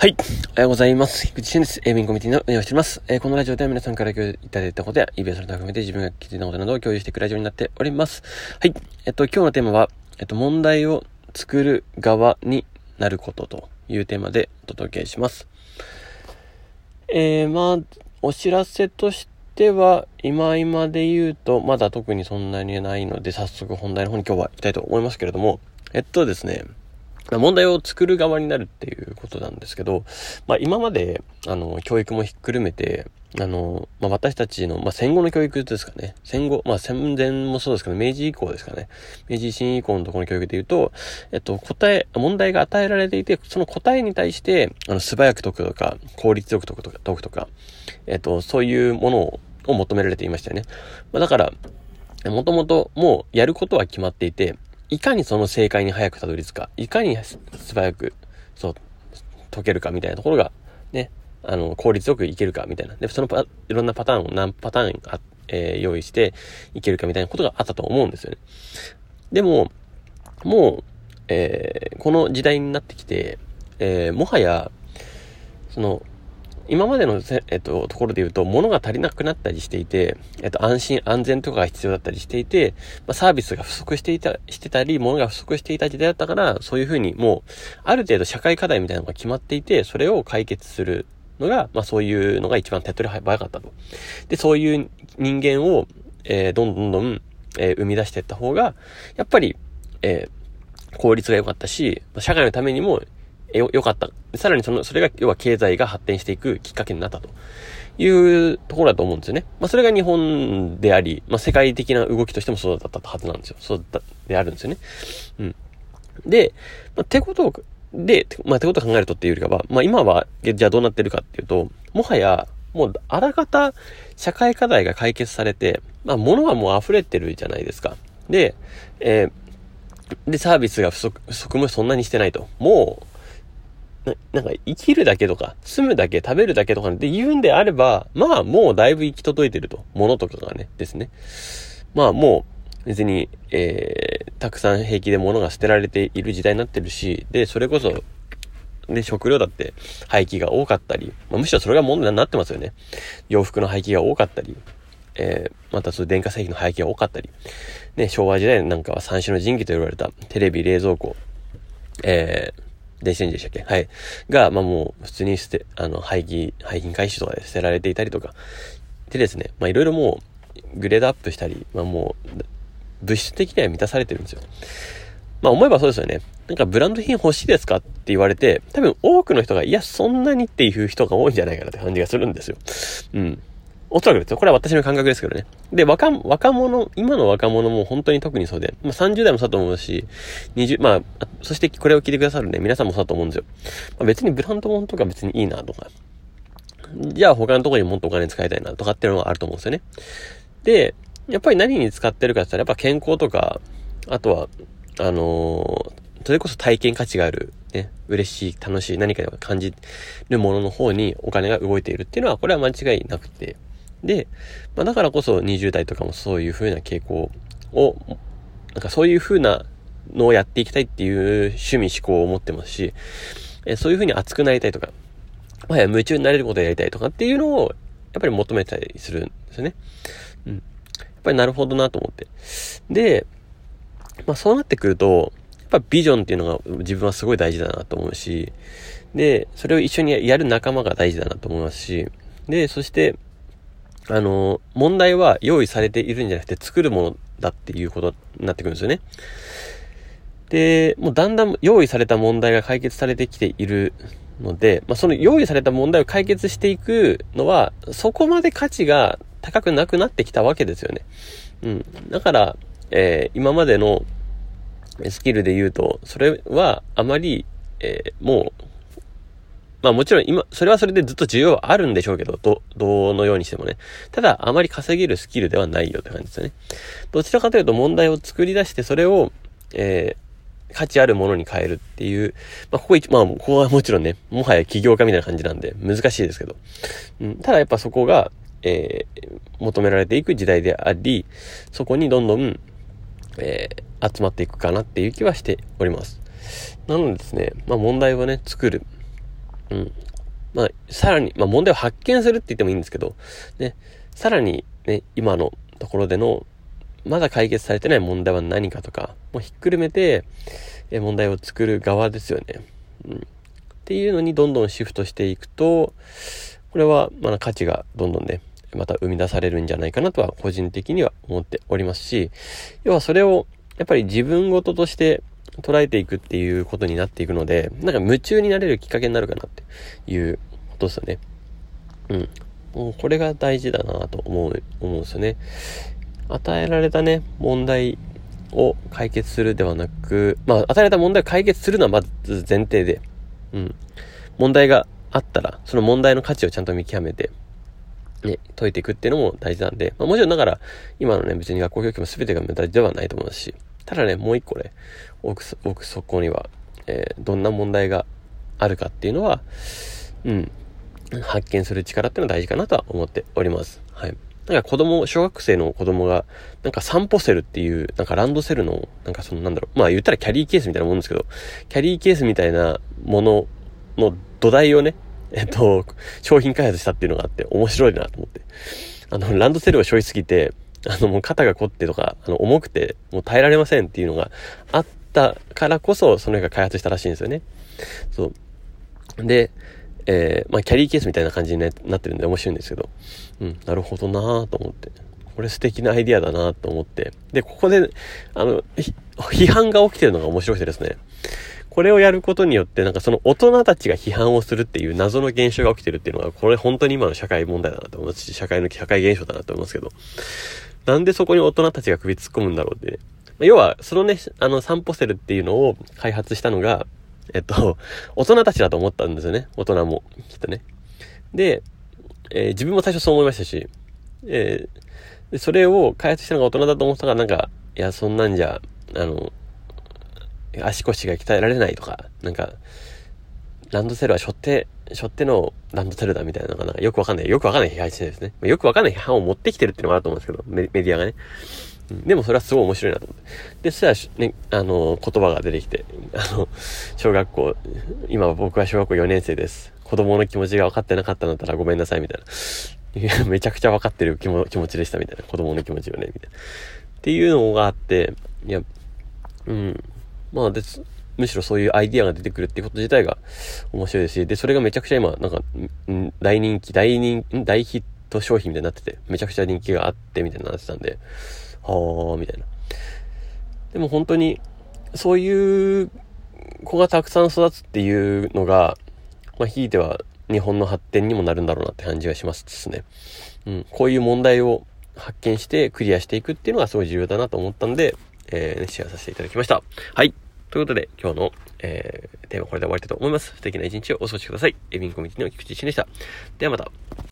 はい。おはようございます。菊池俊です。エービンコミュニティの運営をしています。えー、このラジオでは皆さんから共有いただいたことや、イベントを含めて自分が気づいたことなどを共有していくラジオになっております。はい。えっと、今日のテーマは、えっと、問題を作る側になることというテーマでお届けします。えー、まあ、お知らせとしては、今今で言うと、まだ特にそんなにないので、早速本題の方に今日は行きたいと思いますけれども、えっとですね、問題を作る側になるっていうことなんですけど、まあ今まで、あの、教育もひっくるめて、あの、まあ私たちの、まあ戦後の教育ですかね。戦後、まあ戦前もそうですけど、明治以降ですかね。明治維新以降のところの教育で言うと、えっと、答え、問題が与えられていて、その答えに対して、あの、素早く解くとか、効率よく解くとか、解くとか、えっと、そういうものを求められていましたよね。まあだから、もともともうやることは決まっていて、いかにその正解に早くたどり着くか、いかに素早く、そう、解けるかみたいなところが、ね、あの、効率よくいけるかみたいな。で、そのパ、いろんなパターンを何パターンあ、えー、用意していけるかみたいなことがあったと思うんですよね。でも、もう、えー、この時代になってきて、えー、もはや、その、今までのえっと、ところで言うと、物が足りなくなったりしていて、えっと、安心、安全とかが必要だったりしていて、まあ、サービスが不足していた、してたり、物が不足していた時代だったから、そういうふうにもう、ある程度社会課題みたいなのが決まっていて、それを解決するのが、まあ、そういうのが一番手っ取り早かったと。で、そういう人間を、えー、どんどんどん、えー、生み出していった方が、やっぱり、えー、効率が良かったし、社会のためにもよ、良かった。さらにその、それが、要は経済が発展していくきっかけになったというところだと思うんですよね。まあ、それが日本であり、まあ、世界的な動きとしてもそうだったはずなんですよ。そうだった、であるんですよね。うん。で、まあ、てことを、で、まあ、てことを考えるとっていうよりかは、まあ、今は、じゃあどうなってるかっていうと、もはや、もう、あらかた、社会課題が解決されて、まあ、物はもう溢れてるじゃないですか。で、えー、で、サービスが不足、不足もそんなにしてないと。もう、なんか生きるだけとか、住むだけ、食べるだけとかって言うんであれば、まあもうだいぶ行き届いてると。ものとかがね、ですね。まあもう、別に、えー、たくさん平気で物が捨てられている時代になってるし、で、それこそ、で、食料だって廃棄が多かったり、まあ、むしろそれが問題になってますよね。洋服の廃棄が多かったり、えー、またそう電化製品の廃棄が多かったり、ね、昭和時代なんかは三種の神器と言われたテレビ、冷蔵庫、えー、電子レンジでしたっけ？はい。が、まあもう、普通に捨て、あの、廃棄、廃品回収とかで捨てられていたりとか。でですね、まあいろいろもう、グレードアップしたり、まあもう、物質的には満たされてるんですよ。まあ思えばそうですよね。なんかブランド品欲しいですかって言われて、多分多くの人が、いや、そんなにっていう人が多いんじゃないかなって感じがするんですよ。うん。おそらくですよ。これは私の感覚ですけどね。で、若、若者、今の若者も本当に特にそうで、まあ、30代もそうだと思うし、20、まあ、そしてこれを聞いてくださるね、皆さんもそうだと思うんですよ。まあ、別にブランド物とか別にいいなとか、じゃあ他のところにもっとお金使いたいなとかっていうのがあると思うんですよね。で、やっぱり何に使ってるかって言ったら、やっぱ健康とか、あとは、あのー、それこそ体験価値がある、ね、嬉しい、楽しい、何かを感じるものの方にお金が動いているっていうのは、これは間違いなくて、で、まあ、だからこそ20代とかもそういう風な傾向を、なんかそういう風なのをやっていきたいっていう趣味思考を持ってますし、えそういう風に熱くなりたいとか、まあ、夢中になれることをやりたいとかっていうのを、やっぱり求めたりするんですよね。うん。やっぱりなるほどなと思って。で、まあそうなってくると、やっぱビジョンっていうのが自分はすごい大事だなと思うし、で、それを一緒にやる仲間が大事だなと思いますし、で、そして、あの、問題は用意されているんじゃなくて作るものだっていうことになってくるんですよね。で、もうだんだん用意された問題が解決されてきているので、まあ、その用意された問題を解決していくのは、そこまで価値が高くなくなってきたわけですよね。うん。だから、えー、今までのスキルで言うと、それはあまり、えー、もうまあもちろん今、それはそれでずっと需要はあるんでしょうけど、ど、どのようにしてもね。ただ、あまり稼げるスキルではないよって感じですよね。どちらかというと問題を作り出して、それを、えー、価値あるものに変えるっていう、まあ、ここ一、まあ、ここはもちろんね、もはや起業家みたいな感じなんで、難しいですけど。うん、ただやっぱそこが、えー、求められていく時代であり、そこにどんどん、えー、集まっていくかなっていう気はしております。なのでですね、まあ問題をね、作る。うん。まあ、さらに、まあ問題を発見するって言ってもいいんですけど、ね、さらにね、今のところでの、まだ解決されてない問題は何かとか、もうひっくるめて、え問題を作る側ですよね。うん。っていうのにどんどんシフトしていくと、これは、まだ価値がどんどんね、また生み出されるんじゃないかなとは個人的には思っておりますし、要はそれをやっぱり自分事として捉えていくっていうことになっていくので、なんか夢中になれるきっかけになるかなっていうことですよね。うん。もうこれが大事だなと思う、思うんですよね。与えられたね、問題を解決するではなく、まあ、与えられた問題を解決するのはまず前提で、うん。問題があったら、その問題の価値をちゃんと見極めて、ね、解いていくっていうのも大事なんで、まあ、もちろんだから、今のね、別に学校教育も全てが無駄ではないと思いますし、ただね、もう一個ね、奥、奥底には、えー、どんな問題があるかっていうのは、うん、発見する力っていうのは大事かなとは思っております。はい。なんか子供、小学生の子供が、なんか散歩セルっていう、なんかランドセルの、なんかそのなんだろう、まあ言ったらキャリーケースみたいなもんですけど、キャリーケースみたいなものの土台をね、えっと、商品開発したっていうのがあって面白いなと思って。あの、ランドセルを背負いすぎて、あの、もう肩が凝ってとか、あの、重くて、もう耐えられませんっていうのがあったからこそ、その絵が開発したらしいんですよね。そう。で、えー、まあ、キャリーケースみたいな感じになってるんで面白いんですけど、うん、なるほどなぁと思って。これ素敵なアイディアだなと思って。で、ここで、あの、批判が起きてるのが面白くてですね。これをやることによって、なんかその大人たちが批判をするっていう謎の現象が起きてるっていうのは、これ本当に今の社会問題だなと思いますし、社会の社会現象だなと思いますけど、なんでそこに大人たちが首突っ込むんだろうってね。要は、そのね、あの、散歩セルっていうのを開発したのが、えっと、大人たちだと思ったんですよね。大人も、きっとね。で、えー、自分も最初そう思いましたし、えー、でそれを開発したのが大人だと思ったから、なんか、いや、そんなんじゃ、あの、足腰が鍛えられないとか、なんか、ランドセルは背負って、背負ってのランドセルだみたいなのが、なんかよくわかんない、よくわかんない批判してですね。よくわかんない批判を持ってきてるっていうのもあると思うんですけど、メディアがね。でもそれはすごい面白いなと思って。で、そしたら、ね、あの、言葉が出てきて、あの、小学校、今僕は小学校4年生です。子供の気持ちが分かってなかったんだったらごめんなさい、みたいな。いや、めちゃくちゃ分かってる気も気持ちでした、みたいな。子供の気持ちをね、みたいな。っていうのがあって、いや、うん。まあ、です。むしろそういうアイディアが出てくるってこと自体が面白いですし、で、それがめちゃくちゃ今、なんか、ん大人気、大人、大ヒット商品みたいになってて、めちゃくちゃ人気があって、みたいにな話なんで、はー、みたいな。でも本当に、そういう子がたくさん育つっていうのが、まあ、ひいては日本の発展にもなるんだろうなって感じがしますですね。うん、こういう問題を発見してクリアしていくっていうのがすごい重要だなと思ったんで、えー、シェアさせていただきました。はい。ということで、今日の、えー、テーマはこれで終わりたいと思います。素敵な一日をお過ごしください。エビンコミュニティの菊池一でした。ではまた。